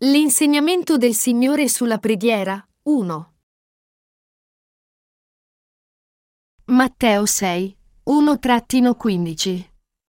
L'insegnamento del Signore sulla preghiera 1. Matteo 6, 1-15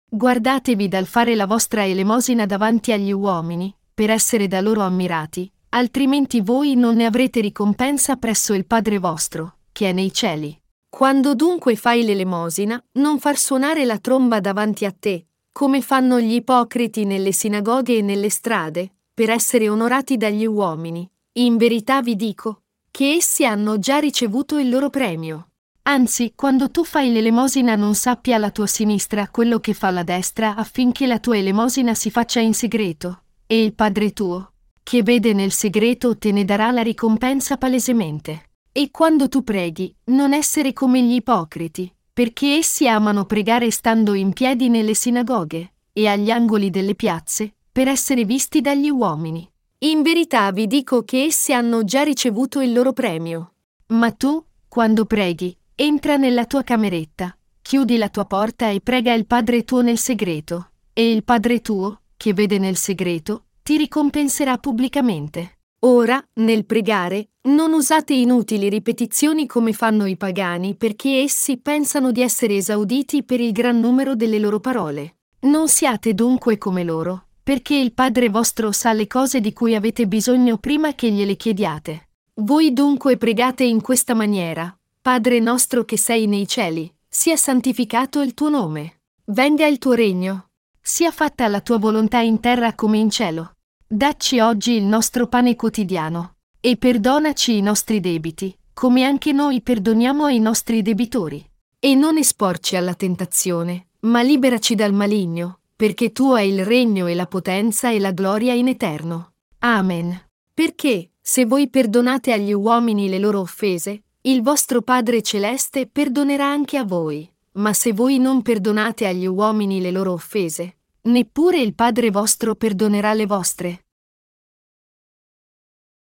Guardatevi dal fare la vostra elemosina davanti agli uomini, per essere da loro ammirati, altrimenti voi non ne avrete ricompensa presso il Padre vostro, che è nei cieli. Quando dunque fai l'elemosina, non far suonare la tromba davanti a te, come fanno gli ipocriti nelle sinagoghe e nelle strade, per essere onorati dagli uomini. In verità vi dico, che essi hanno già ricevuto il loro premio. Anzi, quando tu fai l'elemosina non sappia alla tua sinistra quello che fa la destra affinché la tua elemosina si faccia in segreto, e il Padre tuo, che vede nel segreto, te ne darà la ricompensa palesemente. E quando tu preghi, non essere come gli ipocriti, perché essi amano pregare stando in piedi nelle sinagoghe e agli angoli delle piazze, per essere visti dagli uomini. In verità vi dico che essi hanno già ricevuto il loro premio. Ma tu, quando preghi, Entra nella tua cameretta, chiudi la tua porta e prega il Padre tuo nel segreto, e il Padre tuo, che vede nel segreto, ti ricompenserà pubblicamente. Ora, nel pregare, non usate inutili ripetizioni come fanno i pagani perché essi pensano di essere esauditi per il gran numero delle loro parole. Non siate dunque come loro, perché il Padre vostro sa le cose di cui avete bisogno prima che gliele chiediate. Voi dunque pregate in questa maniera, Padre nostro che sei nei cieli, sia santificato il tuo nome. Venga il tuo regno. Sia fatta la tua volontà in terra come in cielo. Dacci oggi il nostro pane quotidiano. E perdonaci i nostri debiti, come anche noi perdoniamo ai nostri debitori. E non esporci alla tentazione, ma liberaci dal maligno, perché tuo è il regno e la potenza e la gloria in eterno. Amen. Perché, se voi perdonate agli uomini le loro offese, il vostro Padre Celeste perdonerà anche a voi. Ma se voi non perdonate agli uomini le loro offese, neppure il Padre vostro perdonerà le vostre.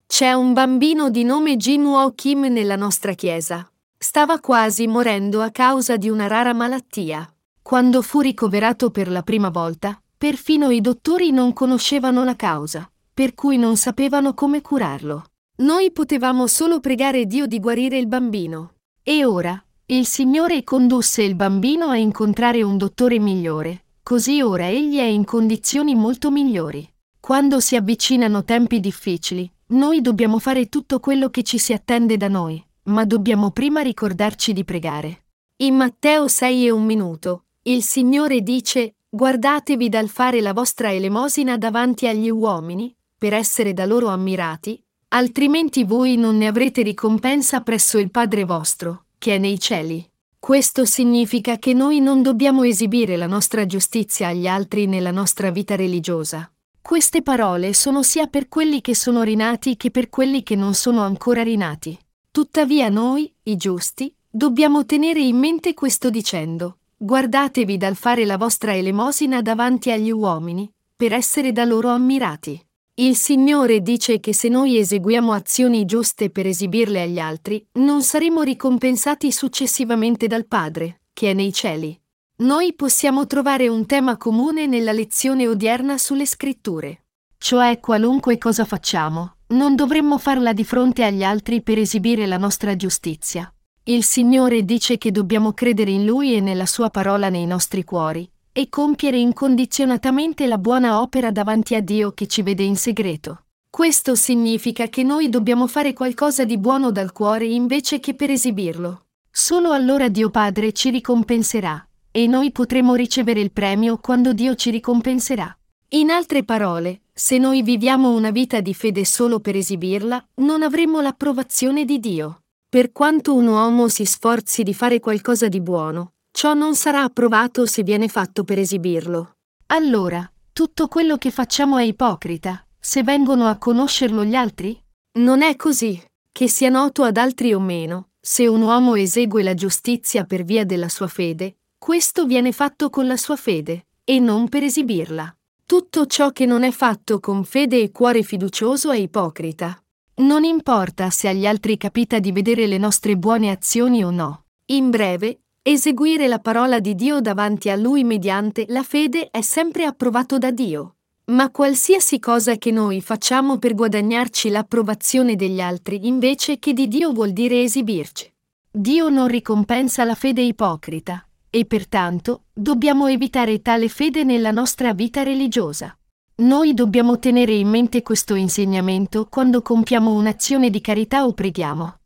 C'è un bambino di nome Jin Woo Kim nella nostra chiesa. Stava quasi morendo a causa di una rara malattia. Quando fu ricoverato per la prima volta, perfino i dottori non conoscevano la causa, per cui non sapevano come curarlo. Noi potevamo solo pregare Dio di guarire il bambino. E ora, il Signore condusse il bambino a incontrare un dottore migliore, così ora egli è in condizioni molto migliori. Quando si avvicinano tempi difficili, noi dobbiamo fare tutto quello che ci si attende da noi, ma dobbiamo prima ricordarci di pregare. In Matteo 6 e un minuto, il Signore dice, guardatevi dal fare la vostra elemosina davanti agli uomini, per essere da loro ammirati, altrimenti voi non ne avrete ricompensa presso il Padre vostro, che è nei cieli. Questo significa che noi non dobbiamo esibire la nostra giustizia agli altri nella nostra vita religiosa. Queste parole sono sia per quelli che sono rinati che per quelli che non sono ancora rinati. Tuttavia noi, i giusti, dobbiamo tenere in mente questo dicendo, guardatevi dal fare la vostra elemosina davanti agli uomini, per essere da loro ammirati. Il Signore dice che se noi eseguiamo azioni giuste per esibirle agli altri, non saremo ricompensati successivamente dal Padre, che è nei cieli. Noi possiamo trovare un tema comune nella lezione odierna sulle scritture. Cioè qualunque cosa facciamo, non dovremmo farla di fronte agli altri per esibire la nostra giustizia. Il Signore dice che dobbiamo credere in Lui e nella Sua parola nei nostri cuori, e compiere incondizionatamente la buona opera davanti a Dio che ci vede in segreto. Questo significa che noi dobbiamo fare qualcosa di buono dal cuore invece che per esibirlo. Solo allora Dio Padre ci ricompenserà, e noi potremo ricevere il premio quando Dio ci ricompenserà. In altre parole, se noi viviamo una vita di fede solo per esibirla, non avremo l'approvazione di Dio. Per quanto un uomo si sforzi di fare qualcosa di buono, ciò non sarà approvato se viene fatto per esibirlo. Allora, tutto quello che facciamo è ipocrita, se vengono a conoscerlo gli altri? Non è così, che sia noto ad altri o meno, se un uomo esegue la giustizia per via della sua fede, questo viene fatto con la sua fede, e non per esibirla. Tutto ciò che non è fatto con fede e cuore fiducioso è ipocrita. Non importa se agli altri capita di vedere le nostre buone azioni o no. In breve, Eseguire la parola di Dio davanti a Lui mediante la fede è sempre approvato da Dio. Ma qualsiasi cosa che noi facciamo per guadagnarci l'approvazione degli altri invece che di Dio vuol dire esibirci. Dio non ricompensa la fede ipocrita, e pertanto dobbiamo evitare tale fede nella nostra vita religiosa. Noi dobbiamo tenere in mente questo insegnamento quando compiamo un'azione di carità o preghiamo.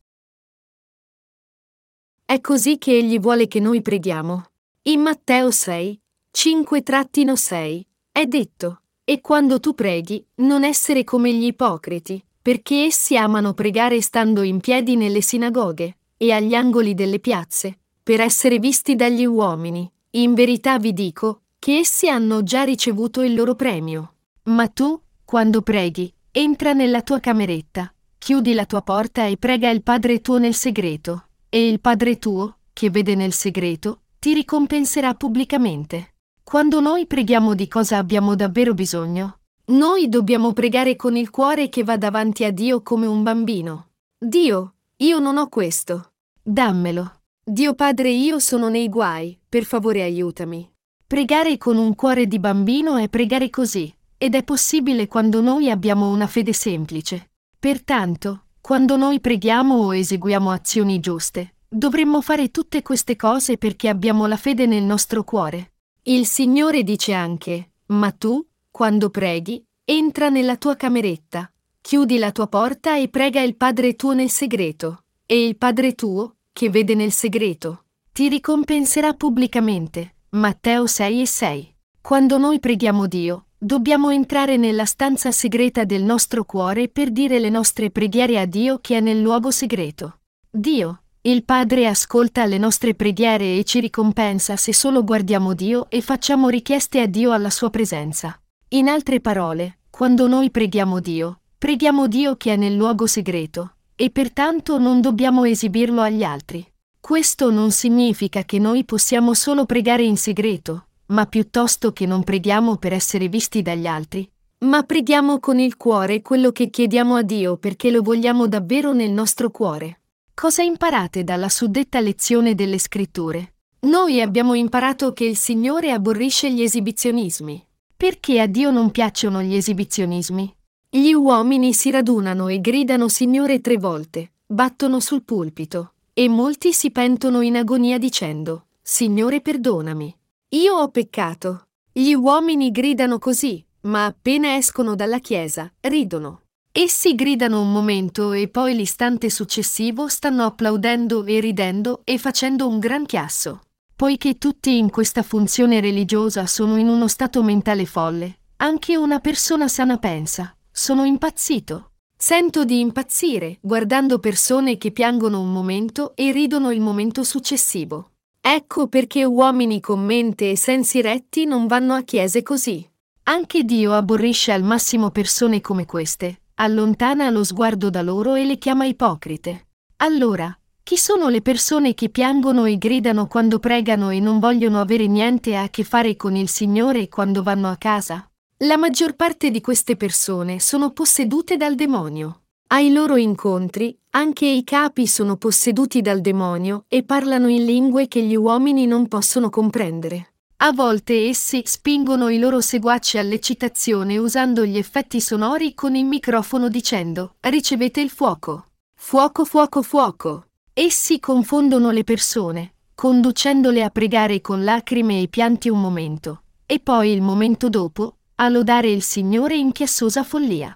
È così che Egli vuole che noi preghiamo. In Matteo 6, 5-6 è detto, e quando tu preghi, non essere come gli ipocriti, perché essi amano pregare stando in piedi nelle sinagoghe e agli angoli delle piazze, per essere visti dagli uomini. In verità vi dico, che essi hanno già ricevuto il loro premio. Ma tu, quando preghi, entra nella tua cameretta, chiudi la tua porta e prega il Padre tuo nel segreto, e il Padre tuo, che vede nel segreto, ti ricompenserà pubblicamente. Quando noi preghiamo di cosa abbiamo davvero bisogno, noi dobbiamo pregare con il cuore che va davanti a Dio come un bambino. Dio, io non ho questo. Dammelo. Dio Padre, io sono nei guai, per favore aiutami. Pregare con un cuore di bambino è pregare così, ed è possibile quando noi abbiamo una fede semplice. Pertanto, quando noi preghiamo o eseguiamo azioni giuste, dovremmo fare tutte queste cose perché abbiamo la fede nel nostro cuore. Il Signore dice anche, ma tu, quando preghi, entra nella tua cameretta, chiudi la tua porta e prega il Padre tuo nel segreto e il Padre tuo, che vede nel segreto, ti ricompenserà pubblicamente. Matteo 6 e 6. Quando noi preghiamo Dio, dobbiamo entrare nella stanza segreta del nostro cuore per dire le nostre preghiere a Dio che è nel luogo segreto. Dio, il Padre ascolta le nostre preghiere e ci ricompensa se solo guardiamo Dio e facciamo richieste a Dio alla sua presenza. In altre parole, quando noi preghiamo Dio, preghiamo Dio che è nel luogo segreto, e pertanto non dobbiamo esibirlo agli altri. Questo non significa che noi possiamo solo pregare in segreto, ma piuttosto che non preghiamo per essere visti dagli altri, ma preghiamo con il cuore quello che chiediamo a Dio perché lo vogliamo davvero nel nostro cuore. Cosa imparate dalla suddetta lezione delle scritture? Noi abbiamo imparato che il Signore aborrisce gli esibizionismi. Perché a Dio non piacciono gli esibizionismi? Gli uomini si radunano e gridano Signore tre volte, battono sul pulpito, e molti si pentono in agonia dicendo, Signore perdonami. Io ho peccato. Gli uomini gridano così, ma appena escono dalla chiesa, ridono. Essi gridano un momento e poi l'istante successivo stanno applaudendo e ridendo e facendo un gran chiasso. Poiché tutti in questa funzione religiosa sono in uno stato mentale folle, anche una persona sana pensa, sono impazzito. Sento di impazzire guardando persone che piangono un momento e ridono il momento successivo. Ecco perché uomini con mente e sensi retti non vanno a chiese così. Anche Dio aborrisce al massimo persone come queste, allontana lo sguardo da loro e le chiama ipocrite. Allora, chi sono le persone che piangono e gridano quando pregano e non vogliono avere niente a che fare con il Signore quando vanno a casa? La maggior parte di queste persone sono possedute dal demonio. Ai loro incontri, anche i capi sono posseduti dal demonio e parlano in lingue che gli uomini non possono comprendere. A volte essi spingono i loro seguaci all'eccitazione usando gli effetti sonori con il microfono dicendo ricevete il fuoco. Fuoco, fuoco, fuoco. Essi confondono le persone, conducendole a pregare con lacrime e pianti un momento, e poi il momento dopo a lodare il Signore in chiassosa follia.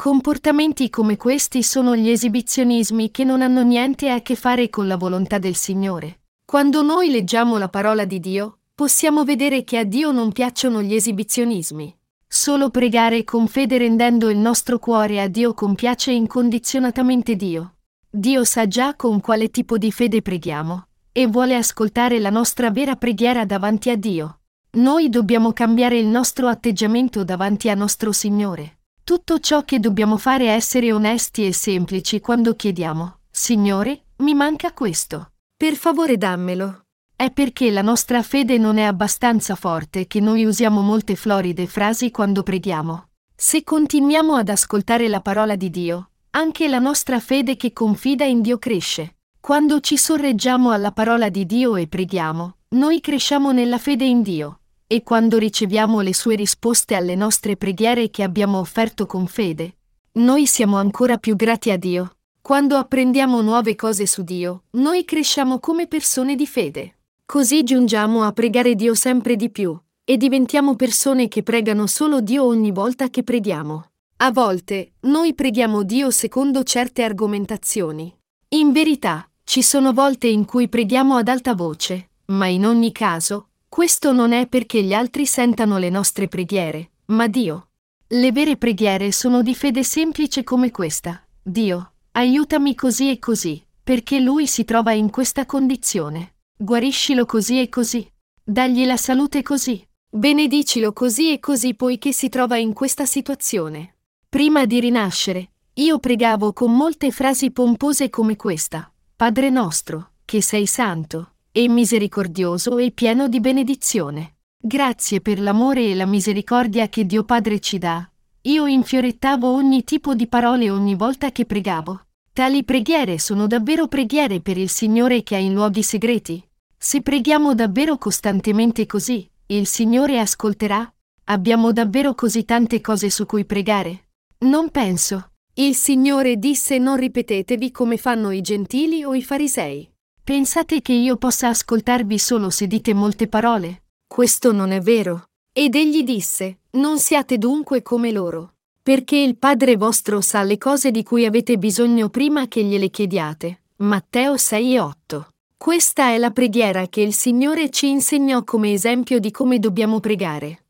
Comportamenti come questi sono gli esibizionismi che non hanno niente a che fare con la volontà del Signore. Quando noi leggiamo la parola di Dio, possiamo vedere che a Dio non piacciono gli esibizionismi. Solo pregare con fede rendendo il nostro cuore a Dio compiace incondizionatamente Dio. Dio sa già con quale tipo di fede preghiamo, e vuole ascoltare la nostra vera preghiera davanti a Dio. Noi dobbiamo cambiare il nostro atteggiamento davanti a nostro Signore. Tutto ciò che dobbiamo fare è essere onesti e semplici quando chiediamo, Signore, mi manca questo. Per favore dammelo. È perché la nostra fede non è abbastanza forte che noi usiamo molte floride frasi quando preghiamo. Se continuiamo ad ascoltare la parola di Dio, anche la nostra fede che confida in Dio cresce. Quando ci sorreggiamo alla parola di Dio e preghiamo, noi cresciamo nella fede in Dio. E quando riceviamo le sue risposte alle nostre preghiere che abbiamo offerto con fede, noi siamo ancora più grati a Dio. Quando apprendiamo nuove cose su Dio, noi cresciamo come persone di fede. Così giungiamo a pregare Dio sempre di più, e diventiamo persone che pregano solo Dio ogni volta che preghiamo. A volte, noi preghiamo Dio secondo certe argomentazioni. In verità, ci sono volte in cui preghiamo ad alta voce, ma in ogni caso, questo non è perché gli altri sentano le nostre preghiere, ma Dio. Le vere preghiere sono di fede semplice come questa. Dio, aiutami così e così, perché lui si trova in questa condizione. Guariscilo così e così. Dagli la salute così. Benedicilo così e così poiché si trova in questa situazione. Prima di rinascere, io pregavo con molte frasi pompose come questa. Padre nostro, che sei santo, e misericordioso e pieno di benedizione. Grazie per l'amore e la misericordia che Dio Padre ci dà. Io infiorettavo ogni tipo di parole ogni volta che pregavo. Tali preghiere sono davvero preghiere per il Signore che ha in luoghi segreti. Se preghiamo davvero costantemente così, il Signore ascolterà? Abbiamo davvero così tante cose su cui pregare? Non penso. Il Signore disse non ripetetevi come fanno i gentili o i farisei. Pensate che io possa ascoltarvi solo se dite molte parole? Questo non è vero. Ed egli disse, non siate dunque come loro. Perché il Padre vostro sa le cose di cui avete bisogno prima che gliele chiediate. Matteo 6 e 8. Questa è la preghiera che il Signore ci insegnò come esempio di come dobbiamo pregare.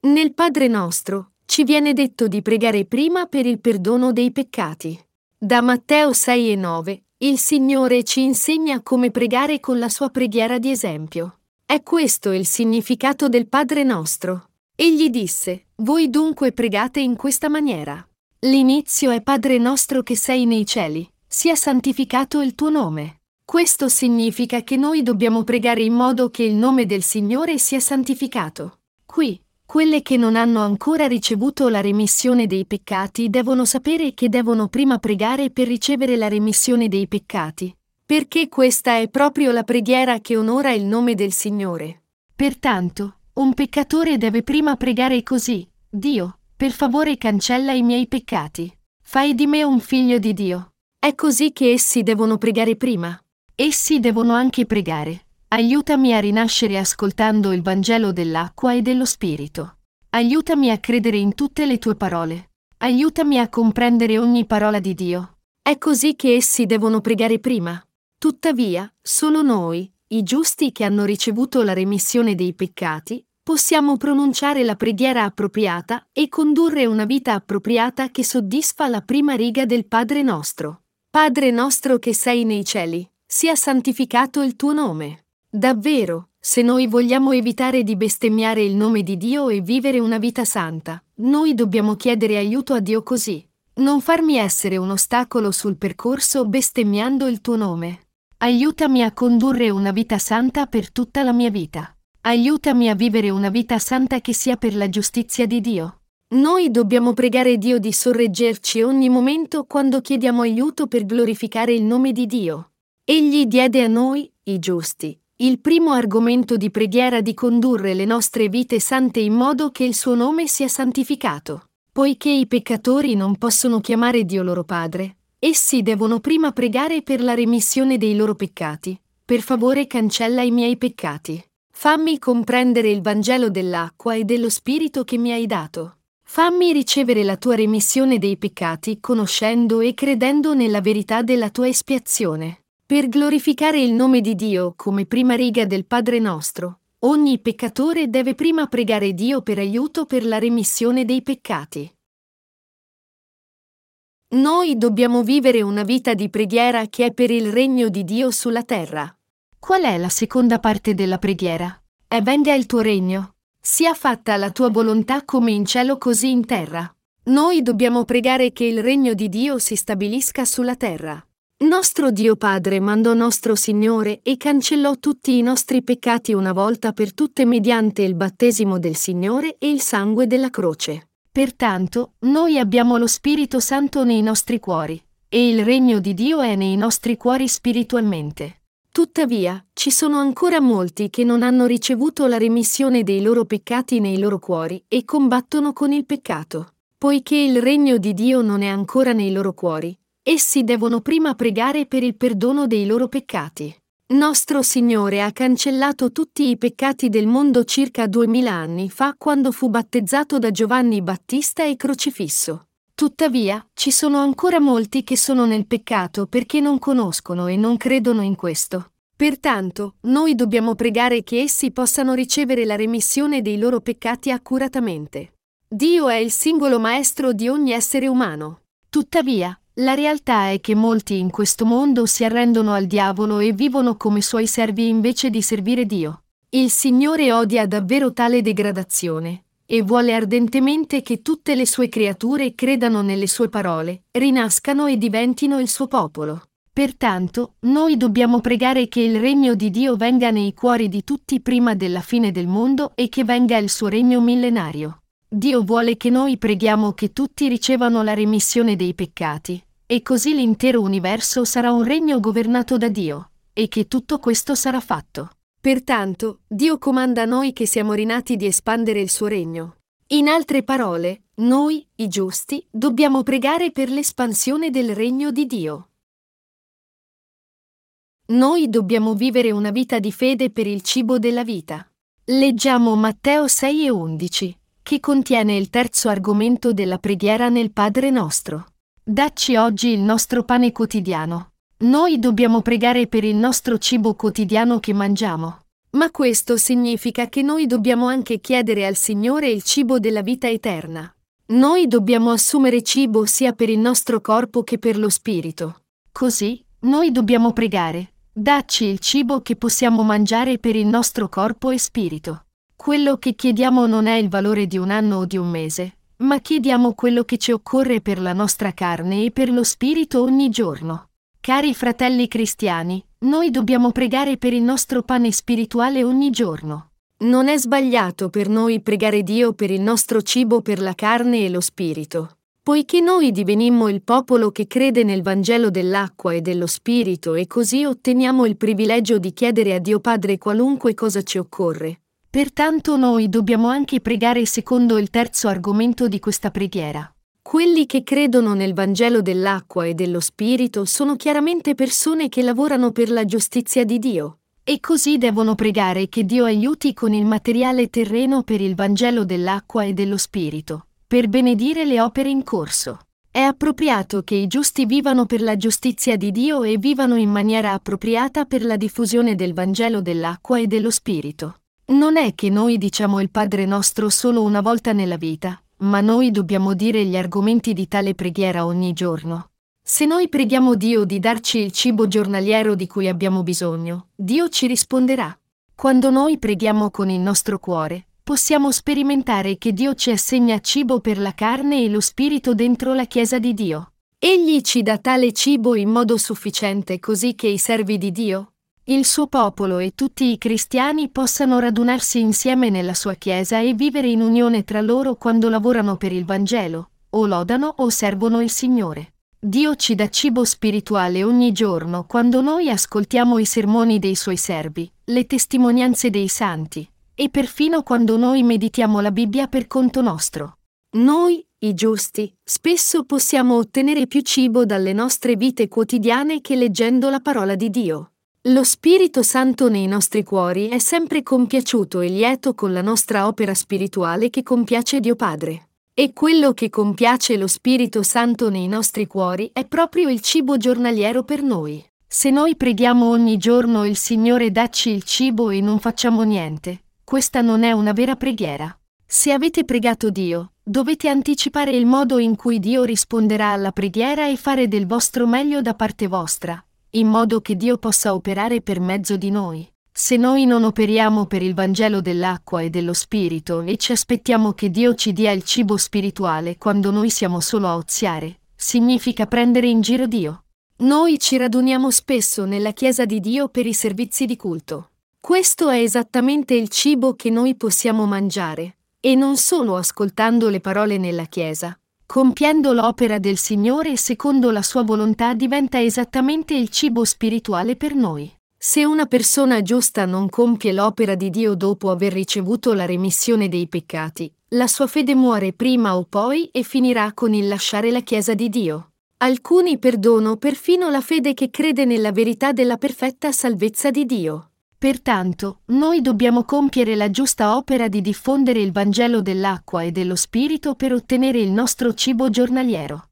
Nel Padre nostro ci viene detto di pregare prima per il perdono dei peccati. Da Matteo 6 e 9 il Signore ci insegna come pregare con la sua preghiera di esempio. È questo il significato del Padre nostro. Egli disse, voi dunque pregate in questa maniera. L'inizio è Padre nostro che sei nei cieli sia santificato il tuo nome. Questo significa che noi dobbiamo pregare in modo che il nome del Signore sia santificato. Qui, quelle che non hanno ancora ricevuto la remissione dei peccati devono sapere che devono prima pregare per ricevere la remissione dei peccati, perché questa è proprio la preghiera che onora il nome del Signore. Pertanto, un peccatore deve prima pregare così, Dio, per favore cancella i miei peccati. Fai di me un figlio di Dio. È così che essi devono pregare prima. Essi devono anche pregare. Aiutami a rinascere ascoltando il Vangelo dell'acqua e dello Spirito. Aiutami a credere in tutte le tue parole. Aiutami a comprendere ogni parola di Dio. È così che essi devono pregare prima. Tuttavia, solo noi, i giusti che hanno ricevuto la remissione dei peccati, possiamo pronunciare la preghiera appropriata e condurre una vita appropriata che soddisfa la prima riga del Padre nostro. Padre nostro che sei nei cieli, sia santificato il tuo nome. Davvero, se noi vogliamo evitare di bestemmiare il nome di Dio e vivere una vita santa, noi dobbiamo chiedere aiuto a Dio così. Non farmi essere un ostacolo sul percorso bestemmiando il tuo nome. Aiutami a condurre una vita santa per tutta la mia vita. Aiutami a vivere una vita santa che sia per la giustizia di Dio. Noi dobbiamo pregare Dio di sorreggerci ogni momento quando chiediamo aiuto per glorificare il nome di Dio. Egli diede a noi, i giusti, il primo argomento di preghiera di condurre le nostre vite sante in modo che il suo nome sia santificato. Poiché i peccatori non possono chiamare Dio loro Padre, essi devono prima pregare per la remissione dei loro peccati. Per favore cancella i miei peccati. Fammi comprendere il Vangelo dell'acqua e dello Spirito che mi hai dato. Fammi ricevere la tua remissione dei peccati conoscendo e credendo nella verità della tua espiazione. Per glorificare il nome di Dio come prima riga del Padre nostro, ogni peccatore deve prima pregare Dio per aiuto per la remissione dei peccati. Noi dobbiamo vivere una vita di preghiera che è per il regno di Dio sulla terra. Qual è la seconda parte della preghiera? È venga il tuo regno. Sia fatta la tua volontà come in cielo così in terra. Noi dobbiamo pregare che il regno di Dio si stabilisca sulla terra. Nostro Dio Padre mandò nostro Signore e cancellò tutti i nostri peccati una volta per tutte mediante il battesimo del Signore e il sangue della croce. Pertanto, noi abbiamo lo Spirito Santo nei nostri cuori, e il regno di Dio è nei nostri cuori spiritualmente. Tuttavia, ci sono ancora molti che non hanno ricevuto la remissione dei loro peccati nei loro cuori e combattono con il peccato. Poiché il regno di Dio non è ancora nei loro cuori, essi devono prima pregare per il perdono dei loro peccati. Nostro Signore ha cancellato tutti i peccati del mondo circa duemila anni fa quando fu battezzato da Giovanni Battista e crocifisso. Tuttavia, ci sono ancora molti che sono nel peccato perché non conoscono e non credono in questo. Pertanto, noi dobbiamo pregare che essi possano ricevere la remissione dei loro peccati accuratamente. Dio è il singolo maestro di ogni essere umano. Tuttavia, la realtà è che molti in questo mondo si arrendono al diavolo e vivono come suoi servi invece di servire Dio. Il Signore odia davvero tale degradazione e vuole ardentemente che tutte le sue creature credano nelle sue parole, rinascano e diventino il suo popolo. Pertanto, noi dobbiamo pregare che il regno di Dio venga nei cuori di tutti prima della fine del mondo e che venga il suo regno millenario. Dio vuole che noi preghiamo che tutti ricevano la remissione dei peccati, e così l'intero universo sarà un regno governato da Dio, e che tutto questo sarà fatto. Pertanto, Dio comanda a noi che siamo rinati di espandere il suo regno. In altre parole, noi, i giusti, dobbiamo pregare per l'espansione del regno di Dio. Noi dobbiamo vivere una vita di fede per il cibo della vita. Leggiamo Matteo 6 e 11 che contiene il terzo argomento della preghiera nel Padre nostro. Dacci oggi il nostro pane quotidiano. Noi dobbiamo pregare per il nostro cibo quotidiano che mangiamo. Ma questo significa che noi dobbiamo anche chiedere al Signore il cibo della vita eterna. Noi dobbiamo assumere cibo sia per il nostro corpo che per lo spirito. Così, noi dobbiamo pregare. Dacci il cibo che possiamo mangiare per il nostro corpo e spirito. Quello che chiediamo non è il valore di un anno o di un mese, ma chiediamo quello che ci occorre per la nostra carne e per lo spirito ogni giorno. Cari fratelli cristiani, noi dobbiamo pregare per il nostro pane spirituale ogni giorno. Non è sbagliato per noi pregare Dio per il nostro cibo per la carne e lo spirito. Poiché noi divenimmo il popolo che crede nel Vangelo dell'acqua e dello Spirito e così otteniamo il privilegio di chiedere a Dio Padre qualunque cosa ci occorre. Pertanto noi dobbiamo anche pregare secondo il terzo argomento di questa preghiera. Quelli che credono nel Vangelo dell'acqua e dello Spirito sono chiaramente persone che lavorano per la giustizia di Dio. E così devono pregare che Dio aiuti con il materiale terreno per il Vangelo dell'acqua e dello Spirito, per benedire le opere in corso. È appropriato che i giusti vivano per la giustizia di Dio e vivano in maniera appropriata per la diffusione del Vangelo dell'acqua e dello Spirito. Non è che noi diciamo il Padre nostro solo una volta nella vita, ma noi dobbiamo dire gli argomenti di tale preghiera ogni giorno. Se noi preghiamo Dio di darci il cibo giornaliero di cui abbiamo bisogno, Dio ci risponderà. Quando noi preghiamo con il nostro cuore, possiamo sperimentare che Dio ci assegna cibo per la carne e lo spirito dentro la Chiesa di Dio. Egli ci dà tale cibo in modo sufficiente così che i servi di Dio, il suo popolo e tutti i cristiani possano radunarsi insieme nella sua Chiesa e vivere in unione tra loro quando lavorano per il Vangelo, o lodano o servono il Signore. Dio ci dà cibo spirituale ogni giorno quando noi ascoltiamo i sermoni dei suoi servi, le testimonianze dei santi, e perfino quando noi meditiamo la Bibbia per conto nostro. Noi, i giusti, spesso possiamo ottenere più cibo dalle nostre vite quotidiane che leggendo la parola di Dio. Lo Spirito Santo nei nostri cuori è sempre compiaciuto e lieto con la nostra opera spirituale che compiace Dio Padre. E quello che compiace lo Spirito Santo nei nostri cuori è proprio il cibo giornaliero per noi. Se noi preghiamo ogni giorno il Signore dacci il cibo e non facciamo niente, questa non è una vera preghiera. Se avete pregato Dio, dovete anticipare il modo in cui Dio risponderà alla preghiera e fare del vostro meglio da parte vostra, in modo che Dio possa operare per mezzo di noi. Se noi non operiamo per il Vangelo dell'acqua e dello Spirito e ci aspettiamo che Dio ci dia il cibo spirituale quando noi siamo solo a oziare, significa prendere in giro Dio. Noi ci raduniamo spesso nella Chiesa di Dio per i servizi di culto. Questo è esattamente il cibo che noi possiamo mangiare, e non solo ascoltando le parole nella Chiesa, Compiendo l'opera del Signore secondo la sua volontà diventa esattamente il cibo spirituale per noi. Se una persona giusta non compie l'opera di Dio dopo aver ricevuto la remissione dei peccati, la sua fede muore prima o poi e finirà con il lasciare la Chiesa di Dio. Alcuni perdono perfino la fede che crede nella verità della perfetta salvezza di Dio. Pertanto, noi dobbiamo compiere la giusta opera di diffondere il Vangelo dell'acqua e dello Spirito per ottenere il nostro cibo giornaliero.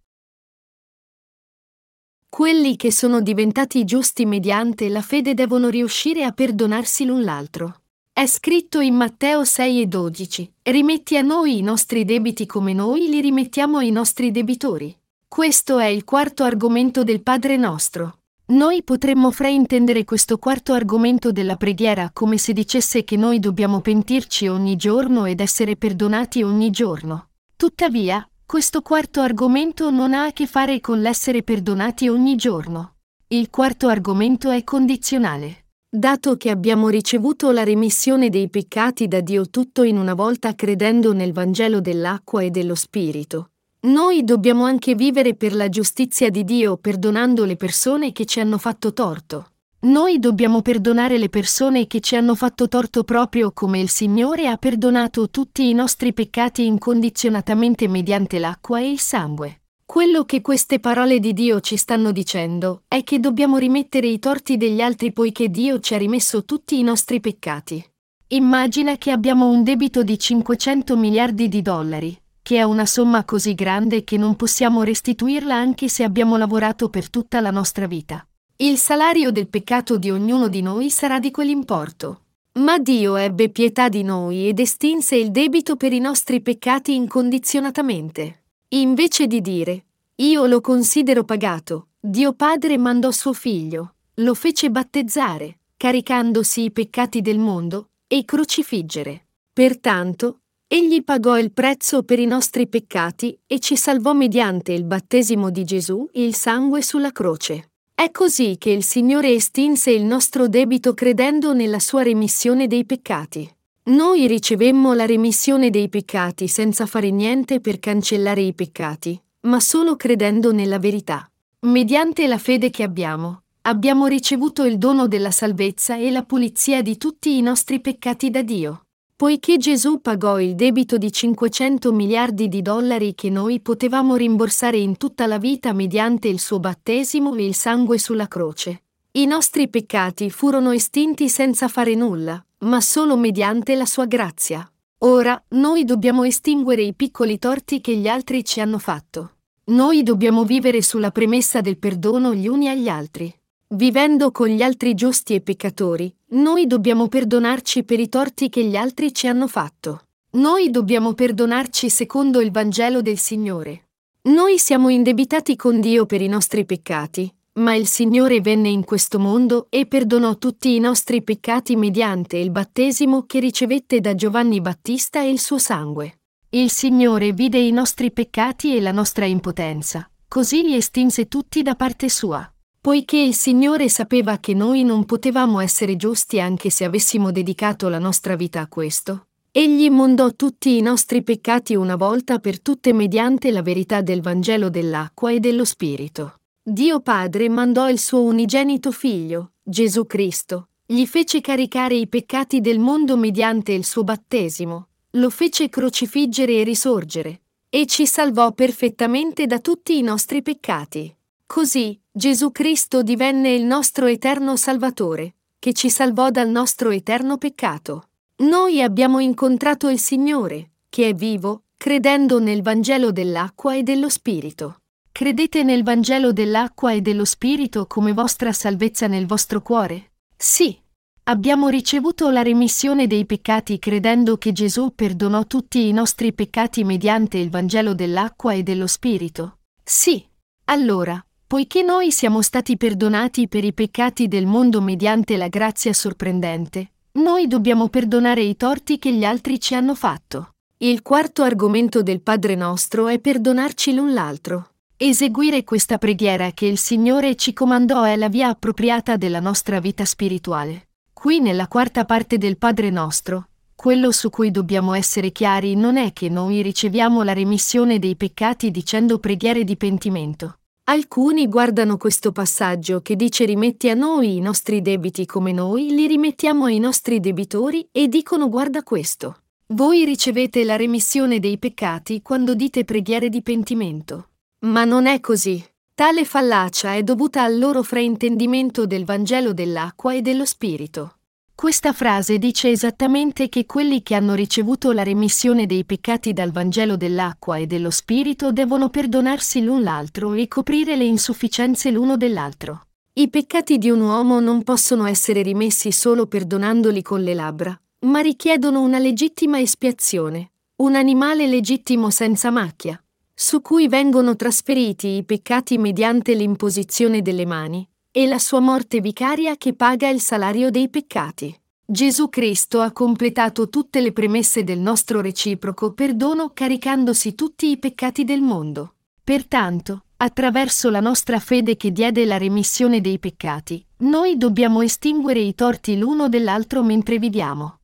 Quelli che sono diventati giusti mediante la fede devono riuscire a perdonarsi l'un l'altro. È scritto in Matteo 6 e 12, rimetti a noi i nostri debiti come noi li rimettiamo ai nostri debitori. Questo è il quarto argomento del Padre nostro. Noi potremmo fraintendere questo quarto argomento della preghiera come se dicesse che noi dobbiamo pentirci ogni giorno ed essere perdonati ogni giorno. Tuttavia, questo quarto argomento non ha a che fare con l'essere perdonati ogni giorno. Il quarto argomento è condizionale. Dato che abbiamo ricevuto la remissione dei peccati da Dio tutto in una volta credendo nel Vangelo dell'acqua e dello Spirito, noi dobbiamo anche vivere per la giustizia di Dio perdonando le persone che ci hanno fatto torto. Noi dobbiamo perdonare le persone che ci hanno fatto torto proprio come il Signore ha perdonato tutti i nostri peccati incondizionatamente mediante l'acqua e il sangue. Quello che queste parole di Dio ci stanno dicendo è che dobbiamo rimettere i torti degli altri poiché Dio ci ha rimesso tutti i nostri peccati. Immagina che abbiamo un debito di 500 miliardi di dollari che è una somma così grande che non possiamo restituirla anche se abbiamo lavorato per tutta la nostra vita. Il salario del peccato di ognuno di noi sarà di quell'importo. Ma Dio ebbe pietà di noi ed estinse il debito per i nostri peccati incondizionatamente. Invece di dire, io lo considero pagato, Dio Padre mandò suo figlio, lo fece battezzare, caricandosi i peccati del mondo, e crocifiggere. Pertanto, Egli pagò il prezzo per i nostri peccati e ci salvò mediante il battesimo di Gesù e il sangue sulla croce. È così che il Signore estinse il nostro debito credendo nella sua remissione dei peccati. Noi ricevemmo la remissione dei peccati senza fare niente per cancellare i peccati, ma solo credendo nella verità. Mediante la fede che abbiamo, abbiamo ricevuto il dono della salvezza e la pulizia di tutti i nostri peccati da Dio. Poiché Gesù pagò il debito di 500 miliardi di dollari che noi potevamo rimborsare in tutta la vita mediante il suo battesimo e il sangue sulla croce. I nostri peccati furono estinti senza fare nulla, ma solo mediante la sua grazia. Ora noi dobbiamo estinguere i piccoli torti che gli altri ci hanno fatto. Noi dobbiamo vivere sulla premessa del perdono gli uni agli altri. Vivendo con gli altri giusti e peccatori, noi dobbiamo perdonarci per i torti che gli altri ci hanno fatto. Noi dobbiamo perdonarci secondo il Vangelo del Signore. Noi siamo indebitati con Dio per i nostri peccati, ma il Signore venne in questo mondo e perdonò tutti i nostri peccati mediante il battesimo che ricevette da Giovanni Battista e il suo sangue. Il Signore vide i nostri peccati e la nostra impotenza, così li estinse tutti da parte sua. Poiché il Signore sapeva che noi non potevamo essere giusti anche se avessimo dedicato la nostra vita a questo, egli mondò tutti i nostri peccati una volta per tutte mediante la verità del Vangelo dell'acqua e dello Spirito. Dio Padre mandò il suo unigenito Figlio, Gesù Cristo, gli fece caricare i peccati del mondo mediante il suo battesimo, lo fece crocifiggere e risorgere, e ci salvò perfettamente da tutti i nostri peccati. Così, Gesù Cristo divenne il nostro eterno Salvatore, che ci salvò dal nostro eterno peccato. Noi abbiamo incontrato il Signore, che è vivo, credendo nel Vangelo dell'acqua e dello Spirito. Credete nel Vangelo dell'acqua e dello Spirito come vostra salvezza nel vostro cuore? Sì. Abbiamo ricevuto la remissione dei peccati credendo che Gesù perdonò tutti i nostri peccati mediante il Vangelo dell'acqua e dello Spirito? Sì. Allora, Poiché noi siamo stati perdonati per i peccati del mondo mediante la grazia sorprendente, noi dobbiamo perdonare i torti che gli altri ci hanno fatto. Il quarto argomento del Padre nostro è perdonarci l'un l'altro. Eseguire questa preghiera che il Signore ci comandò è la via appropriata della nostra vita spirituale. Qui nella quarta parte del Padre nostro, quello su cui dobbiamo essere chiari non è che noi riceviamo la remissione dei peccati dicendo preghiere di pentimento. Alcuni guardano questo passaggio che dice rimetti a noi i nostri debiti come noi li rimettiamo ai nostri debitori e dicono guarda questo. Voi ricevete la remissione dei peccati quando dite preghiere di pentimento. Ma non è così. Tale fallacia è dovuta al loro fraintendimento del Vangelo dell'acqua e dello Spirito. Questa frase dice esattamente che quelli che hanno ricevuto la remissione dei peccati dal Vangelo dell'acqua e dello Spirito devono perdonarsi l'un l'altro e coprire le insufficienze l'uno dell'altro. I peccati di un uomo non possono essere rimessi solo perdonandoli con le labbra, ma richiedono una legittima espiazione, un animale legittimo senza macchia, su cui vengono trasferiti i peccati mediante l'imposizione delle mani, e la sua morte vicaria che paga il salario dei peccati. Gesù Cristo ha completato tutte le premesse del nostro reciproco perdono caricandosi tutti i peccati del mondo. Pertanto, attraverso la nostra fede che diede la remissione dei peccati, noi dobbiamo estinguere i torti l'uno dell'altro mentre viviamo.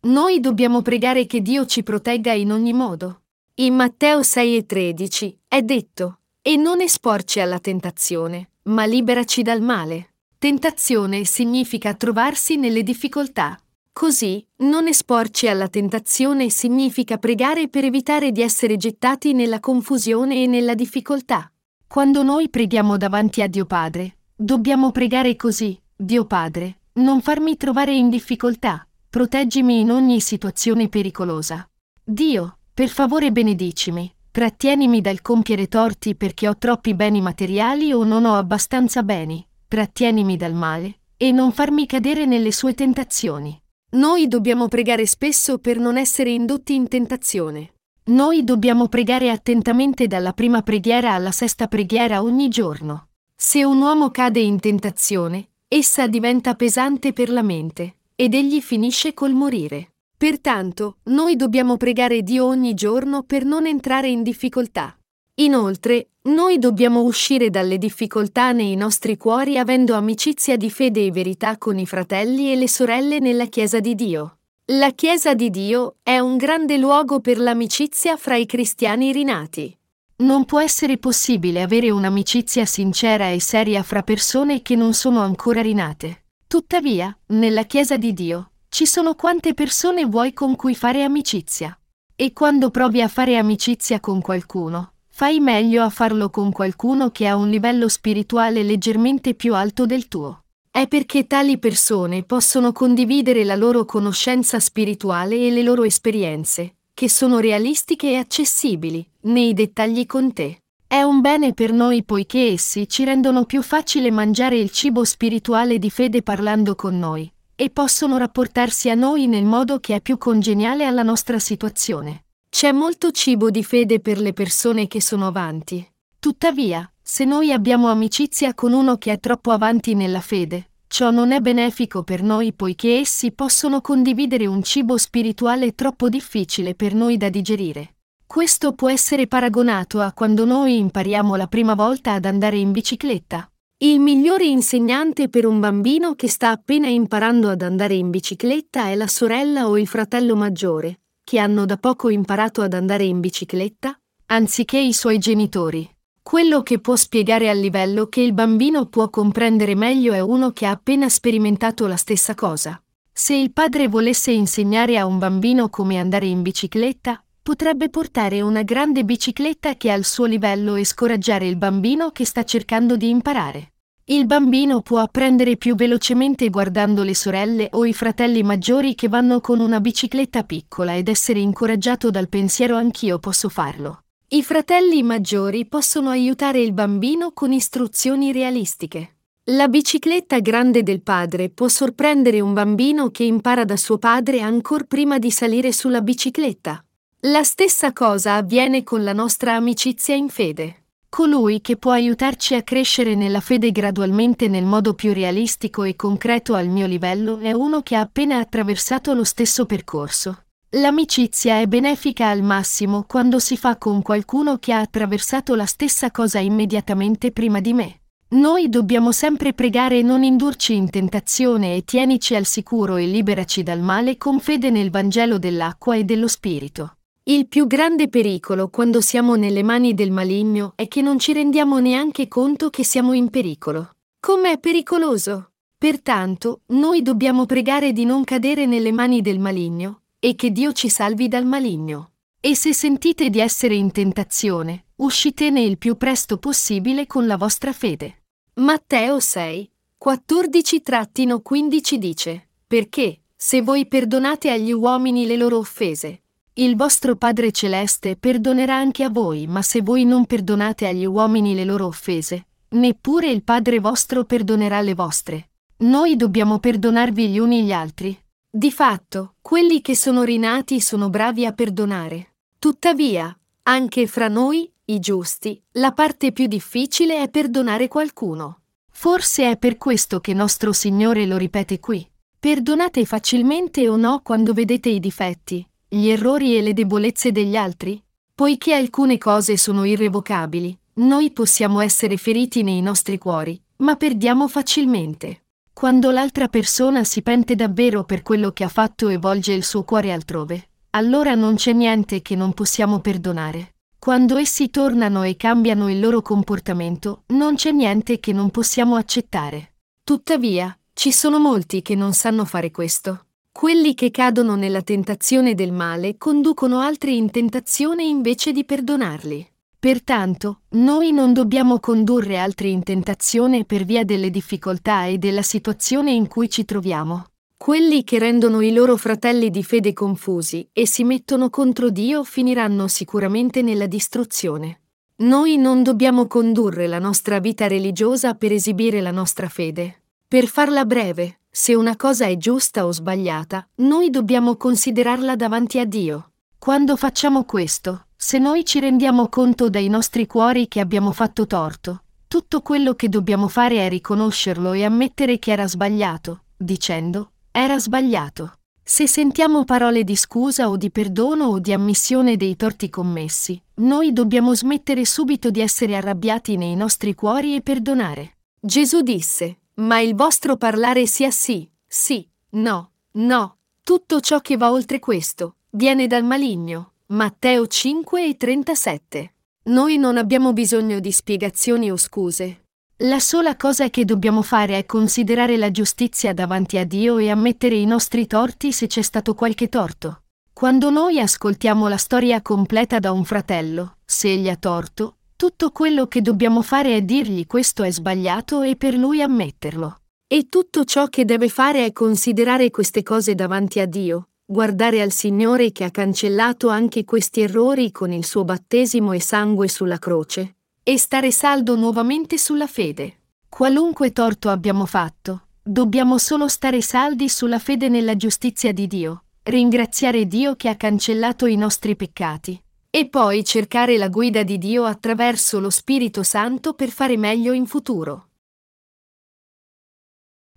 Noi dobbiamo pregare che Dio ci protegga in ogni modo. In Matteo 6 e 13 è detto, e non esporci alla tentazione, ma liberaci dal male. Tentazione significa trovarsi nelle difficoltà. Così, non esporci alla tentazione significa pregare per evitare di essere gettati nella confusione e nella difficoltà. Quando noi preghiamo davanti a Dio Padre, dobbiamo pregare così, Dio Padre, non farmi trovare in difficoltà, proteggimi in ogni situazione pericolosa. Dio, per favore benedicimi, Trattienimi dal compiere torti perché ho troppi beni materiali o non ho abbastanza beni. Trattienimi dal male e non farmi cadere nelle sue tentazioni. Noi dobbiamo pregare spesso per non essere indotti in tentazione. Noi dobbiamo pregare attentamente dalla prima preghiera alla sesta preghiera ogni giorno. Se un uomo cade in tentazione, essa diventa pesante per la mente, ed egli finisce col morire. Pertanto, noi dobbiamo pregare Dio ogni giorno per non entrare in difficoltà. Inoltre, noi dobbiamo uscire dalle difficoltà nei nostri cuori avendo amicizia di fede e verità con i fratelli e le sorelle nella Chiesa di Dio. La Chiesa di Dio è un grande luogo per l'amicizia fra i cristiani rinati. Non può essere possibile avere un'amicizia sincera e seria fra persone che non sono ancora rinate. Tuttavia, nella Chiesa di Dio, ci sono quante persone vuoi con cui fare amicizia. E quando provi a fare amicizia con qualcuno, fai meglio a farlo con qualcuno che ha un livello spirituale leggermente più alto del tuo. È perché tali persone possono condividere la loro conoscenza spirituale e le loro esperienze, che sono realistiche e accessibili, nei dettagli con te. È un bene per noi poiché essi ci rendono più facile mangiare il cibo spirituale di fede parlando con noi, e possono rapportarsi a noi nel modo che è più congeniale alla nostra situazione. C'è molto cibo di fede per le persone che sono avanti. Tuttavia, se noi abbiamo amicizia con uno che è troppo avanti nella fede, ciò non è benefico per noi poiché essi possono condividere un cibo spirituale troppo difficile per noi da digerire. Questo può essere paragonato a quando noi impariamo la prima volta ad andare in bicicletta. Il migliore insegnante per un bambino che sta appena imparando ad andare in bicicletta è la sorella o il fratello maggiore, che hanno da poco imparato ad andare in bicicletta, anziché i suoi genitori. Quello che può spiegare al livello che il bambino può comprendere meglio è uno che ha appena sperimentato la stessa cosa. Se il padre volesse insegnare a un bambino come andare in bicicletta, potrebbe portare una grande bicicletta che ha il suo livello e scoraggiare il bambino che sta cercando di imparare. Il bambino può apprendere più velocemente guardando le sorelle o i fratelli maggiori che vanno con una bicicletta piccola ed essere incoraggiato dal pensiero anch'io posso farlo. I fratelli maggiori possono aiutare il bambino con istruzioni realistiche. La bicicletta grande del padre può sorprendere un bambino che impara da suo padre ancora prima di salire sulla bicicletta. La stessa cosa avviene con la nostra amicizia in fede. Colui che può aiutarci a crescere nella fede gradualmente nel modo più realistico e concreto al mio livello è uno che ha appena attraversato lo stesso percorso. L'amicizia è benefica al massimo quando si fa con qualcuno che ha attraversato la stessa cosa immediatamente prima di me. Noi dobbiamo sempre pregare non indurci in tentazione e tienici al sicuro e liberaci dal male con fede nel Vangelo dell'acqua e dello Spirito. Il più grande pericolo quando siamo nelle mani del maligno è che non ci rendiamo neanche conto che siamo in pericolo. Com'è pericoloso? Pertanto, noi dobbiamo pregare di non cadere nelle mani del maligno, e che Dio ci salvi dal maligno. E se sentite di essere in tentazione, uscitene il più presto possibile con la vostra fede. Matteo 6, 14-15 dice, Perché, se voi perdonate agli uomini le loro offese, il vostro Padre Celeste perdonerà anche a voi, ma se voi non perdonate agli uomini le loro offese, neppure il Padre vostro perdonerà le vostre. Noi dobbiamo perdonarvi gli uni gli altri. Di fatto, quelli che sono rinati sono bravi a perdonare. Tuttavia, anche fra noi, i giusti, la parte più difficile è perdonare qualcuno. Forse è per questo che nostro Signore lo ripete qui. Perdonate facilmente o no quando vedete i difetti, gli errori e le debolezze degli altri? Poiché alcune cose sono irrevocabili, noi possiamo essere feriti nei nostri cuori, ma perdiamo facilmente. Quando l'altra persona si pente davvero per quello che ha fatto e volge il suo cuore altrove, allora non c'è niente che non possiamo perdonare. Quando essi tornano e cambiano il loro comportamento, non c'è niente che non possiamo accettare. Tuttavia, ci sono molti che non sanno fare questo. Quelli che cadono nella tentazione del male conducono altri in tentazione invece di perdonarli. Pertanto, noi non dobbiamo condurre altri in tentazione per via delle difficoltà e della situazione in cui ci troviamo. Quelli che rendono i loro fratelli di fede confusi e si mettono contro Dio finiranno sicuramente nella distruzione. Noi non dobbiamo condurre la nostra vita religiosa per esibire la nostra fede. Per farla breve, se una cosa è giusta o sbagliata, noi dobbiamo considerarla davanti a Dio. Quando facciamo questo, se noi ci rendiamo conto dai nostri cuori che abbiamo fatto torto, tutto quello che dobbiamo fare è riconoscerlo e ammettere che era sbagliato, dicendo, era sbagliato. Se sentiamo parole di scusa o di perdono o di ammissione dei torti commessi, noi dobbiamo smettere subito di essere arrabbiati nei nostri cuori e perdonare. Gesù disse, ma il vostro parlare sia sì, sì, no, no, tutto ciò che va oltre questo, viene dal maligno. Matteo 5 e 37. Noi non abbiamo bisogno di spiegazioni o scuse. La sola cosa che dobbiamo fare è considerare la giustizia davanti a Dio e ammettere i nostri torti se c'è stato qualche torto. Quando noi ascoltiamo la storia completa da un fratello, se egli ha torto, tutto quello che dobbiamo fare è dirgli questo è sbagliato e per lui ammetterlo. E tutto ciò che deve fare è considerare queste cose davanti a Dio, guardare al Signore che ha cancellato anche questi errori con il suo battesimo e sangue sulla croce, e stare saldo nuovamente sulla fede. Qualunque torto abbiamo fatto, dobbiamo solo stare saldi sulla fede nella giustizia di Dio, ringraziare Dio che ha cancellato i nostri peccati e poi cercare la guida di Dio attraverso lo Spirito Santo per fare meglio in futuro.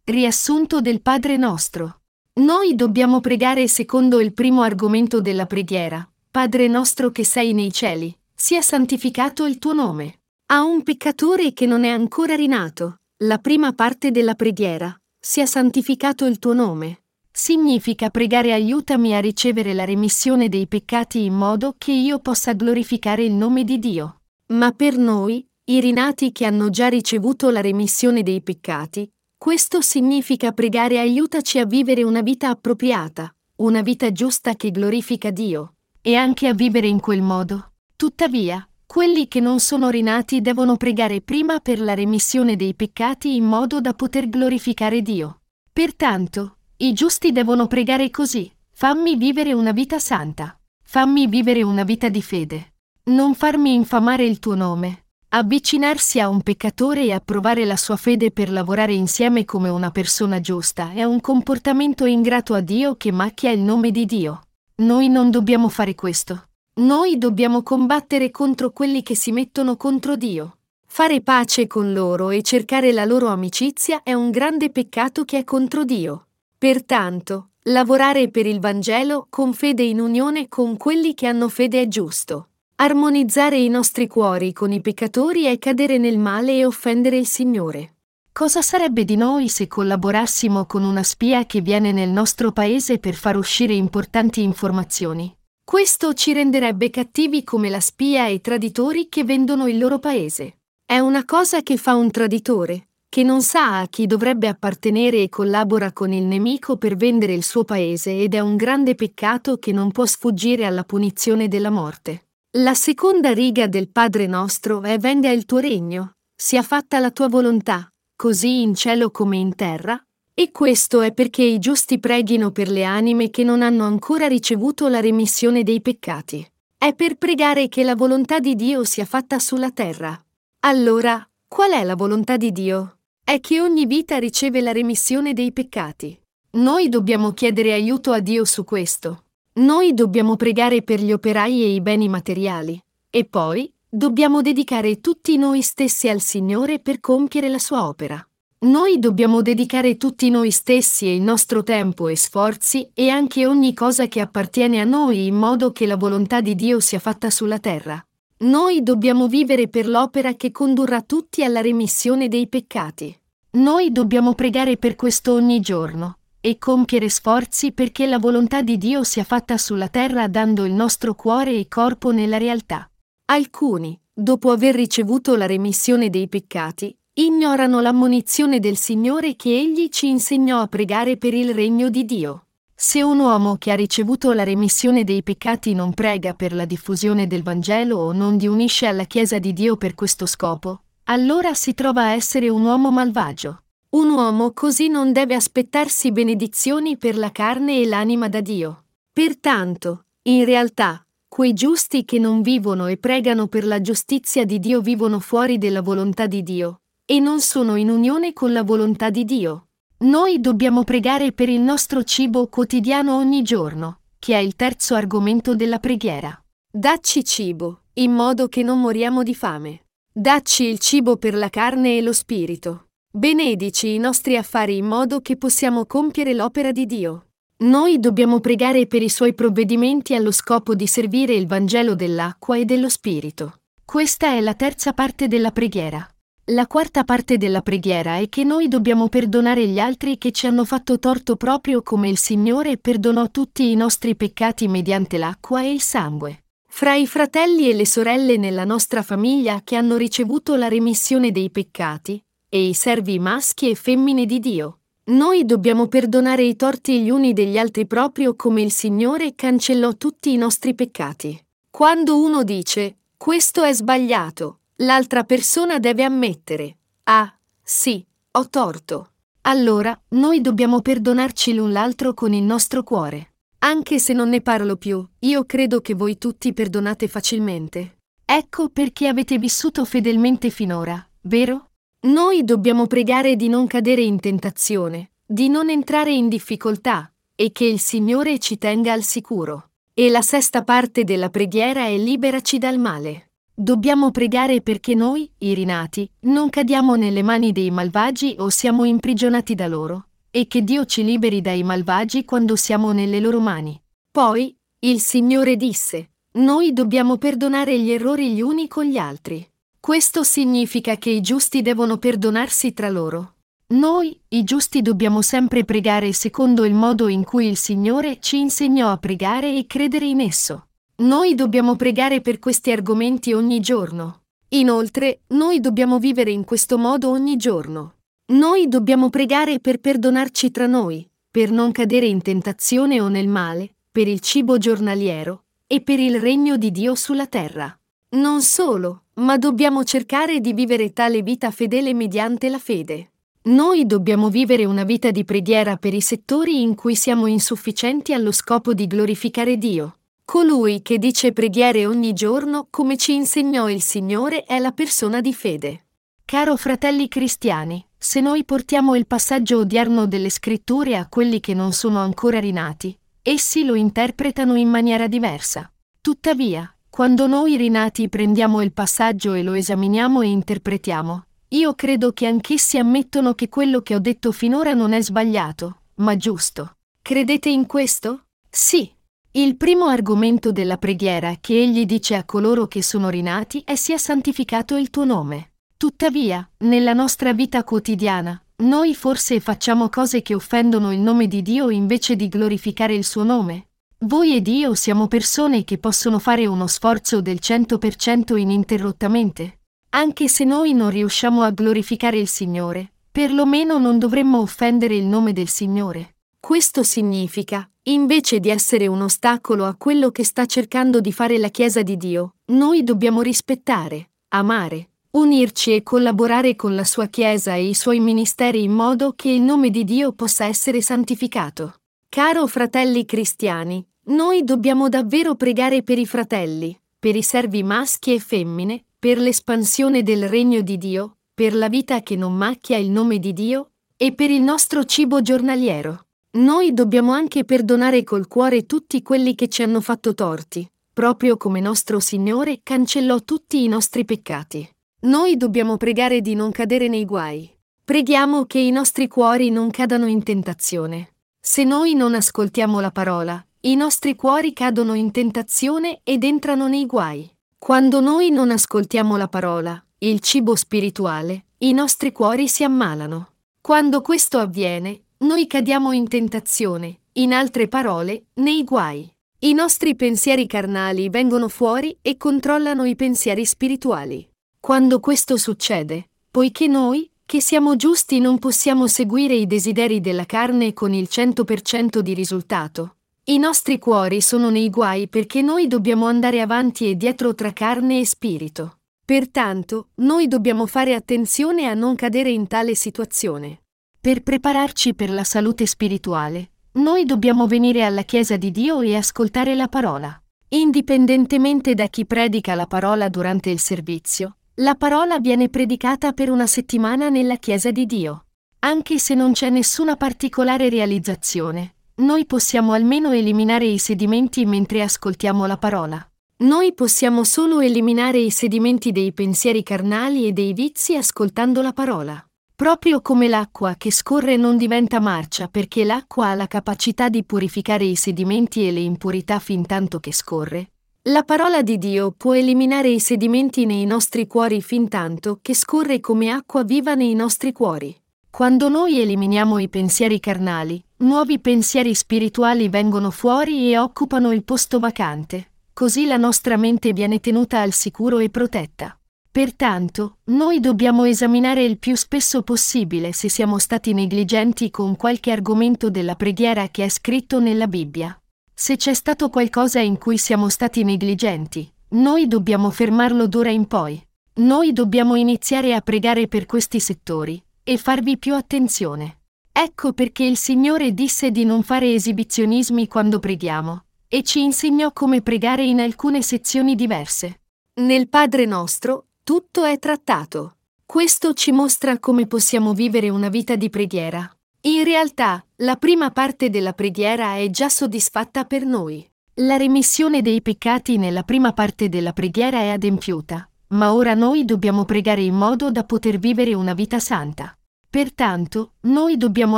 Riassunto del Padre nostro. Noi dobbiamo pregare secondo il primo argomento della preghiera. Padre nostro che sei nei cieli, sia santificato il tuo nome. A un peccatore che non è ancora rinato, la prima parte della preghiera, sia santificato il tuo nome. Significa pregare aiutami a ricevere la remissione dei peccati in modo che io possa glorificare il nome di Dio. Ma per noi, i rinati che hanno già ricevuto la remissione dei peccati, questo significa pregare aiutaci a vivere una vita appropriata, una vita giusta che glorifica Dio, e anche a vivere in quel modo. Tuttavia, quelli che non sono rinati devono pregare prima per la remissione dei peccati in modo da poter glorificare Dio. Pertanto, i giusti devono pregare così. Fammi vivere una vita santa. Fammi vivere una vita di fede. Non farmi infamare il tuo nome. Avvicinarsi a un peccatore e approvare la sua fede per lavorare insieme come una persona giusta è un comportamento ingrato a Dio che macchia il nome di Dio. Noi non dobbiamo fare questo. Noi dobbiamo combattere contro quelli che si mettono contro Dio. Fare pace con loro e cercare la loro amicizia è un grande peccato che è contro Dio. Pertanto, lavorare per il Vangelo con fede in unione con quelli che hanno fede è giusto. Armonizzare i nostri cuori con i peccatori è cadere nel male e offendere il Signore. Cosa sarebbe di noi se collaborassimo con una spia che viene nel nostro paese per far uscire importanti informazioni? Questo ci renderebbe cattivi come la spia e i traditori che vendono il loro paese. È una cosa che fa un traditore, che non sa a chi dovrebbe appartenere e collabora con il nemico per vendere il suo paese ed è un grande peccato che non può sfuggire alla punizione della morte. La seconda riga del Padre nostro è venga il tuo regno, sia fatta la tua volontà, così in cielo come in terra, e questo è perché i giusti preghino per le anime che non hanno ancora ricevuto la remissione dei peccati. È per pregare che la volontà di Dio sia fatta sulla terra. Allora, qual è la volontà di Dio? È che ogni vita riceve la remissione dei peccati. Noi dobbiamo chiedere aiuto a Dio su questo. Noi dobbiamo pregare per gli operai e i beni materiali, e poi dobbiamo dedicare tutti noi stessi al Signore per compiere la sua opera. Noi dobbiamo dedicare tutti noi stessi e il nostro tempo e sforzi e anche ogni cosa che appartiene a noi in modo che la volontà di Dio sia fatta sulla terra. Noi dobbiamo vivere per l'opera che condurrà tutti alla remissione dei peccati. Noi dobbiamo pregare per questo ogni giorno e compiere sforzi perché la volontà di Dio sia fatta sulla terra dando il nostro cuore e corpo nella realtà. Alcuni, dopo aver ricevuto la remissione dei peccati, ignorano l'ammonizione del Signore che Egli ci insegnò a pregare per il regno di Dio. Se un uomo che ha ricevuto la remissione dei peccati non prega per la diffusione del Vangelo o non di unisce alla Chiesa di Dio per questo scopo, allora si trova a essere un uomo malvagio. Un uomo così non deve aspettarsi benedizioni per la carne e l'anima da Dio. Pertanto, in realtà, quei giusti che non vivono e pregano per la giustizia di Dio vivono fuori della volontà di Dio, e non sono in unione con la volontà di Dio. Noi dobbiamo pregare per il nostro cibo quotidiano ogni giorno, che è il terzo argomento della preghiera. Dacci cibo, in modo che non moriamo di fame. Dacci il cibo per la carne e lo spirito. Benedici i nostri affari in modo che possiamo compiere l'opera di Dio. Noi dobbiamo pregare per i suoi provvedimenti allo scopo di servire il Vangelo dell'acqua e dello Spirito. Questa è la terza parte della preghiera. La quarta parte della preghiera è che noi dobbiamo perdonare gli altri che ci hanno fatto torto proprio come il Signore perdonò tutti i nostri peccati mediante l'acqua e il sangue. Fra i fratelli e le sorelle nella nostra famiglia che hanno ricevuto la remissione dei peccati, e i servi maschi e femmine di Dio. Noi dobbiamo perdonare i torti gli uni degli altri proprio come il Signore cancellò tutti i nostri peccati. Quando uno dice questo è sbagliato, l'altra persona deve ammettere ah, sì, ho torto. Allora noi dobbiamo perdonarci l'un l'altro con il nostro cuore. Anche se non ne parlo più, io credo che voi tutti perdonate facilmente. Ecco perché avete vissuto fedelmente finora, vero? Noi dobbiamo pregare di non cadere in tentazione, di non entrare in difficoltà, e che il Signore ci tenga al sicuro. E la sesta parte della preghiera è liberaci dal male. Dobbiamo pregare perché noi, i rinati, non cadiamo nelle mani dei malvagi o siamo imprigionati da loro, e che Dio ci liberi dai malvagi quando siamo nelle loro mani. Poi, il Signore disse, noi dobbiamo perdonare gli errori gli uni con gli altri. Questo significa che i giusti devono perdonarsi tra loro. Noi, i giusti, dobbiamo sempre pregare secondo il modo in cui il Signore ci insegnò a pregare e credere in esso. Noi dobbiamo pregare per questi argomenti ogni giorno. Inoltre, noi dobbiamo vivere in questo modo ogni giorno. Noi dobbiamo pregare per perdonarci tra noi, per non cadere in tentazione o nel male, per il cibo giornaliero e per il regno di Dio sulla terra. Non solo, ma dobbiamo cercare di vivere tale vita fedele mediante la fede. Noi dobbiamo vivere una vita di preghiera per i settori in cui siamo insufficienti allo scopo di glorificare Dio. Colui che dice preghiere ogni giorno, come ci insegnò il Signore, è la persona di fede. Caro fratelli cristiani, se noi portiamo il passaggio odierno delle scritture a quelli che non sono ancora rinati, essi lo interpretano in maniera diversa. Tuttavia, quando noi rinati prendiamo il passaggio e lo esaminiamo e interpretiamo, io credo che anch'essi ammettono che quello che ho detto finora non è sbagliato, ma giusto. Credete in questo? Sì. Il primo argomento della preghiera che egli dice a coloro che sono rinati è sia santificato il tuo nome. Tuttavia, nella nostra vita quotidiana, noi forse facciamo cose che offendono il nome di Dio invece di glorificare il suo nome. Voi ed io siamo persone che possono fare uno sforzo del 100% ininterrottamente. Anche se noi non riusciamo a glorificare il Signore, perlomeno non dovremmo offendere il nome del Signore. Questo significa, invece di essere un ostacolo a quello che sta cercando di fare la Chiesa di Dio, noi dobbiamo rispettare, amare, unirci e collaborare con la sua Chiesa e i suoi ministeri in modo che il nome di Dio possa essere santificato. Caro fratelli cristiani, noi dobbiamo davvero pregare per i fratelli, per i servi maschi e femmine, per l'espansione del regno di Dio, per la vita che non macchia il nome di Dio e per il nostro cibo giornaliero. Noi dobbiamo anche perdonare col cuore tutti quelli che ci hanno fatto torti, proprio come nostro Signore cancellò tutti i nostri peccati. Noi dobbiamo pregare di non cadere nei guai. Preghiamo che i nostri cuori non cadano in tentazione. Se noi non ascoltiamo la parola, i nostri cuori cadono in tentazione ed entrano nei guai. Quando noi non ascoltiamo la parola, il cibo spirituale, i nostri cuori si ammalano. Quando questo avviene, noi cadiamo in tentazione, in altre parole, nei guai. I nostri pensieri carnali vengono fuori e controllano i pensieri spirituali. Quando questo succede, poiché noi, che siamo giusti, non possiamo seguire i desideri della carne con il 100% di risultato, i nostri cuori sono nei guai perché noi dobbiamo andare avanti e dietro tra carne e spirito. Pertanto, noi dobbiamo fare attenzione a non cadere in tale situazione. Per prepararci per la salute spirituale, noi dobbiamo venire alla Chiesa di Dio e ascoltare la parola. Indipendentemente da chi predica la parola durante il servizio, la parola viene predicata per una settimana nella Chiesa di Dio. Anche se non c'è nessuna particolare realizzazione, noi possiamo almeno eliminare i sedimenti mentre ascoltiamo la parola. Noi possiamo solo eliminare i sedimenti dei pensieri carnali e dei vizi ascoltando la parola. Proprio come l'acqua che scorre non diventa marcia perché l'acqua ha la capacità di purificare i sedimenti e le impurità fin tanto che scorre, la parola di Dio può eliminare i sedimenti nei nostri cuori fin tanto che scorre come acqua viva nei nostri cuori. Quando noi eliminiamo i pensieri carnali, nuovi pensieri spirituali vengono fuori e occupano il posto vacante, così la nostra mente viene tenuta al sicuro e protetta. Pertanto, noi dobbiamo esaminare il più spesso possibile se siamo stati negligenti con qualche argomento della preghiera che è scritto nella Bibbia. Se c'è stato qualcosa in cui siamo stati negligenti, noi dobbiamo fermarlo d'ora in poi. Noi dobbiamo iniziare a pregare per questi settori, e farvi più attenzione. Ecco perché il Signore disse di non fare esibizionismi quando preghiamo, e ci insegnò come pregare in alcune sezioni diverse. Nel Padre nostro, tutto è trattato. Questo ci mostra come possiamo vivere una vita di preghiera. In realtà, la prima parte della preghiera è già soddisfatta per noi. La remissione dei peccati nella prima parte della preghiera è adempiuta, ma ora noi dobbiamo pregare in modo da poter vivere una vita santa. Pertanto, noi dobbiamo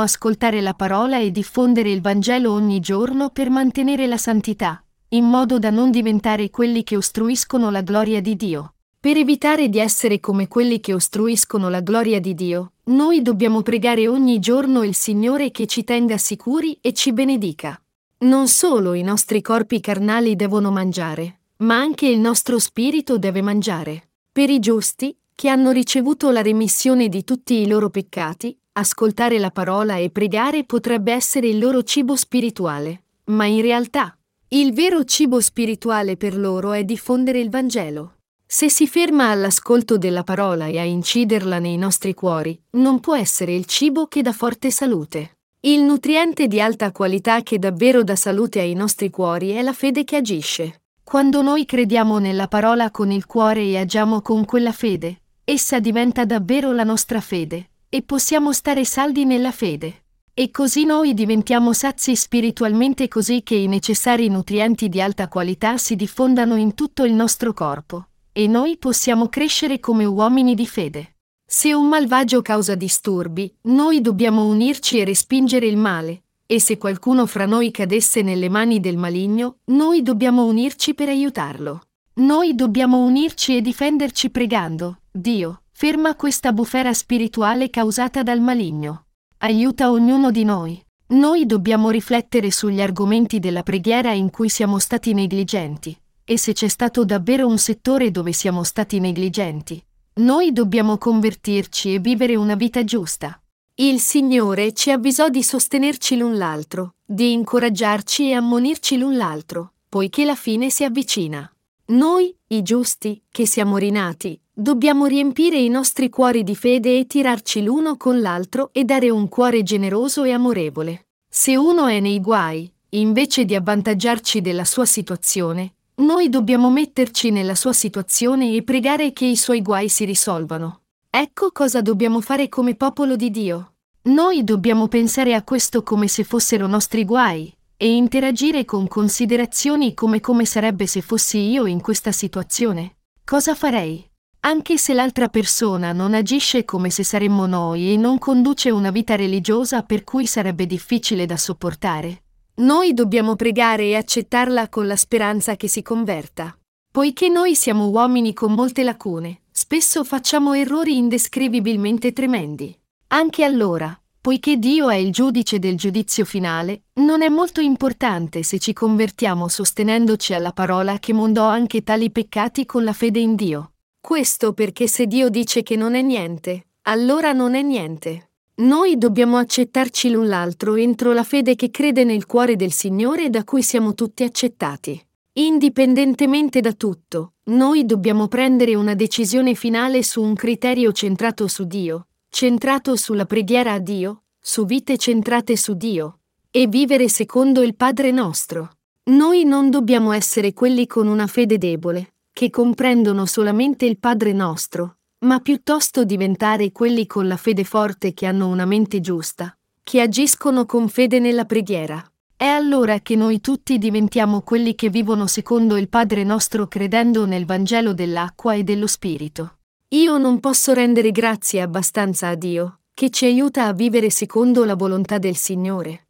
ascoltare la parola e diffondere il Vangelo ogni giorno per mantenere la santità, in modo da non diventare quelli che ostruiscono la gloria di Dio. Per evitare di essere come quelli che ostruiscono la gloria di Dio, noi dobbiamo pregare ogni giorno il Signore che ci tenga sicuri e ci benedica. Non solo i nostri corpi carnali devono mangiare, ma anche il nostro spirito deve mangiare. Per i giusti, che hanno ricevuto la remissione di tutti i loro peccati, ascoltare la parola e pregare potrebbe essere il loro cibo spirituale, ma in realtà il vero cibo spirituale per loro è diffondere il Vangelo. Se si ferma all'ascolto della parola e a inciderla nei nostri cuori, non può essere il cibo che dà forte salute. Il nutriente di alta qualità che davvero dà salute ai nostri cuori è la fede che agisce. Quando noi crediamo nella parola con il cuore e agiamo con quella fede, essa diventa davvero la nostra fede, e possiamo stare saldi nella fede. E così noi diventiamo sazi spiritualmente così che i necessari nutrienti di alta qualità si diffondano in tutto il nostro corpo, e noi possiamo crescere come uomini di fede. Se un malvagio causa disturbi, noi dobbiamo unirci e respingere il male, e se qualcuno fra noi cadesse nelle mani del maligno, noi dobbiamo unirci per aiutarlo. Noi dobbiamo unirci e difenderci pregando, Dio, ferma questa bufera spirituale causata dal maligno. Aiuta ognuno di noi, Noi dobbiamo riflettere sugli argomenti della preghiera in cui siamo stati negligenti, e se c'è stato davvero un settore dove siamo stati negligenti. Noi dobbiamo convertirci e vivere una vita giusta. Il Signore ci avvisò di sostenerci l'un l'altro, di incoraggiarci e ammonirci l'un l'altro, poiché la fine si avvicina. Noi, i giusti, che siamo rinati, dobbiamo riempire i nostri cuori di fede e tirarci l'uno con l'altro e dare un cuore generoso e amorevole. Se uno è nei guai, invece di avvantaggiarci della sua situazione, noi dobbiamo metterci nella sua situazione e pregare che i suoi guai si risolvano. Ecco cosa dobbiamo fare come popolo di Dio. Noi dobbiamo pensare a questo come se fossero nostri guai, e interagire con considerazioni come come sarebbe se fossi io in questa situazione. Cosa farei? Anche se l'altra persona non agisce come se saremmo noi e non conduce una vita religiosa per cui sarebbe difficile da sopportare. Noi dobbiamo pregare e accettarla con la speranza che si converta. Poiché noi siamo uomini con molte lacune, spesso facciamo errori indescrivibilmente tremendi. Anche allora, Poiché Dio è il giudice del giudizio finale, non è molto importante se ci convertiamo sostenendoci alla parola che mondò anche tali peccati con la fede in Dio. Questo perché se Dio dice che non è niente, allora non è niente. Noi dobbiamo accettarci l'un l'altro entro la fede che crede nel cuore del Signore da cui siamo tutti accettati. Indipendentemente da tutto, noi dobbiamo prendere una decisione finale su un criterio centrato su Dio, centrato sulla preghiera a Dio, su vite centrate su Dio, e vivere secondo il Padre nostro. Noi non dobbiamo essere quelli con una fede debole, che comprendono solamente il Padre nostro, ma piuttosto diventare quelli con la fede forte che hanno una mente giusta, che agiscono con fede nella preghiera. È allora che noi tutti diventiamo quelli che vivono secondo il Padre nostro credendo nel Vangelo dell'acqua e dello Spirito. Io non posso rendere grazie abbastanza a Dio, che ci aiuta a vivere secondo la volontà del Signore.